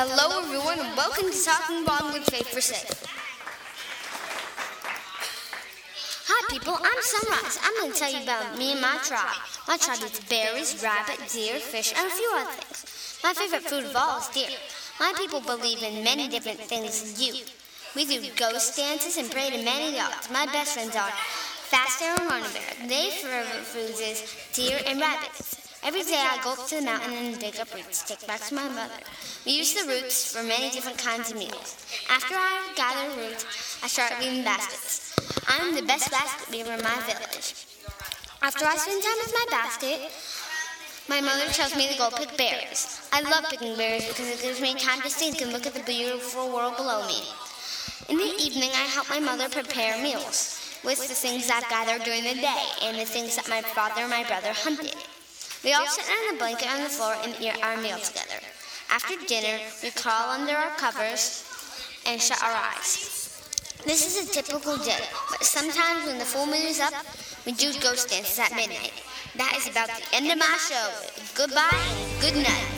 Hello, everyone, and welcome to Talking Bomb with Faith for Safe. Hi, people. I'm Sunrise. I'm going to tell you about me and my tribe. My tribe eats berries, rabbit, deer, fish, and a few other things. My favorite food of all is deer. My people believe in many different things than you. We do ghost dances and pray to many gods. My best friends are Fast Arrow and Runner Bear. Their favorite foods is deer and rabbits. Every day I go up to the mountain and dig up roots to take back to my mother. We use the roots for many different kinds of meals. After I gather roots, I start weaving baskets. I'm the best basket weaver in my village. After I spend time with my basket, my mother tells me to go pick berries. I love picking berries because it gives me time to think and look at the beautiful world below me. In the evening, I help my mother prepare meals with the things I've gathered during the day and the things that my father and my brother hunted. We all sit on a blanket on the floor and eat our meal together. After dinner, we crawl under our covers and shut our eyes. This is a typical day, but sometimes when the full moon is up, we do ghost dances at midnight. That is about the end of my show. Goodbye and good night.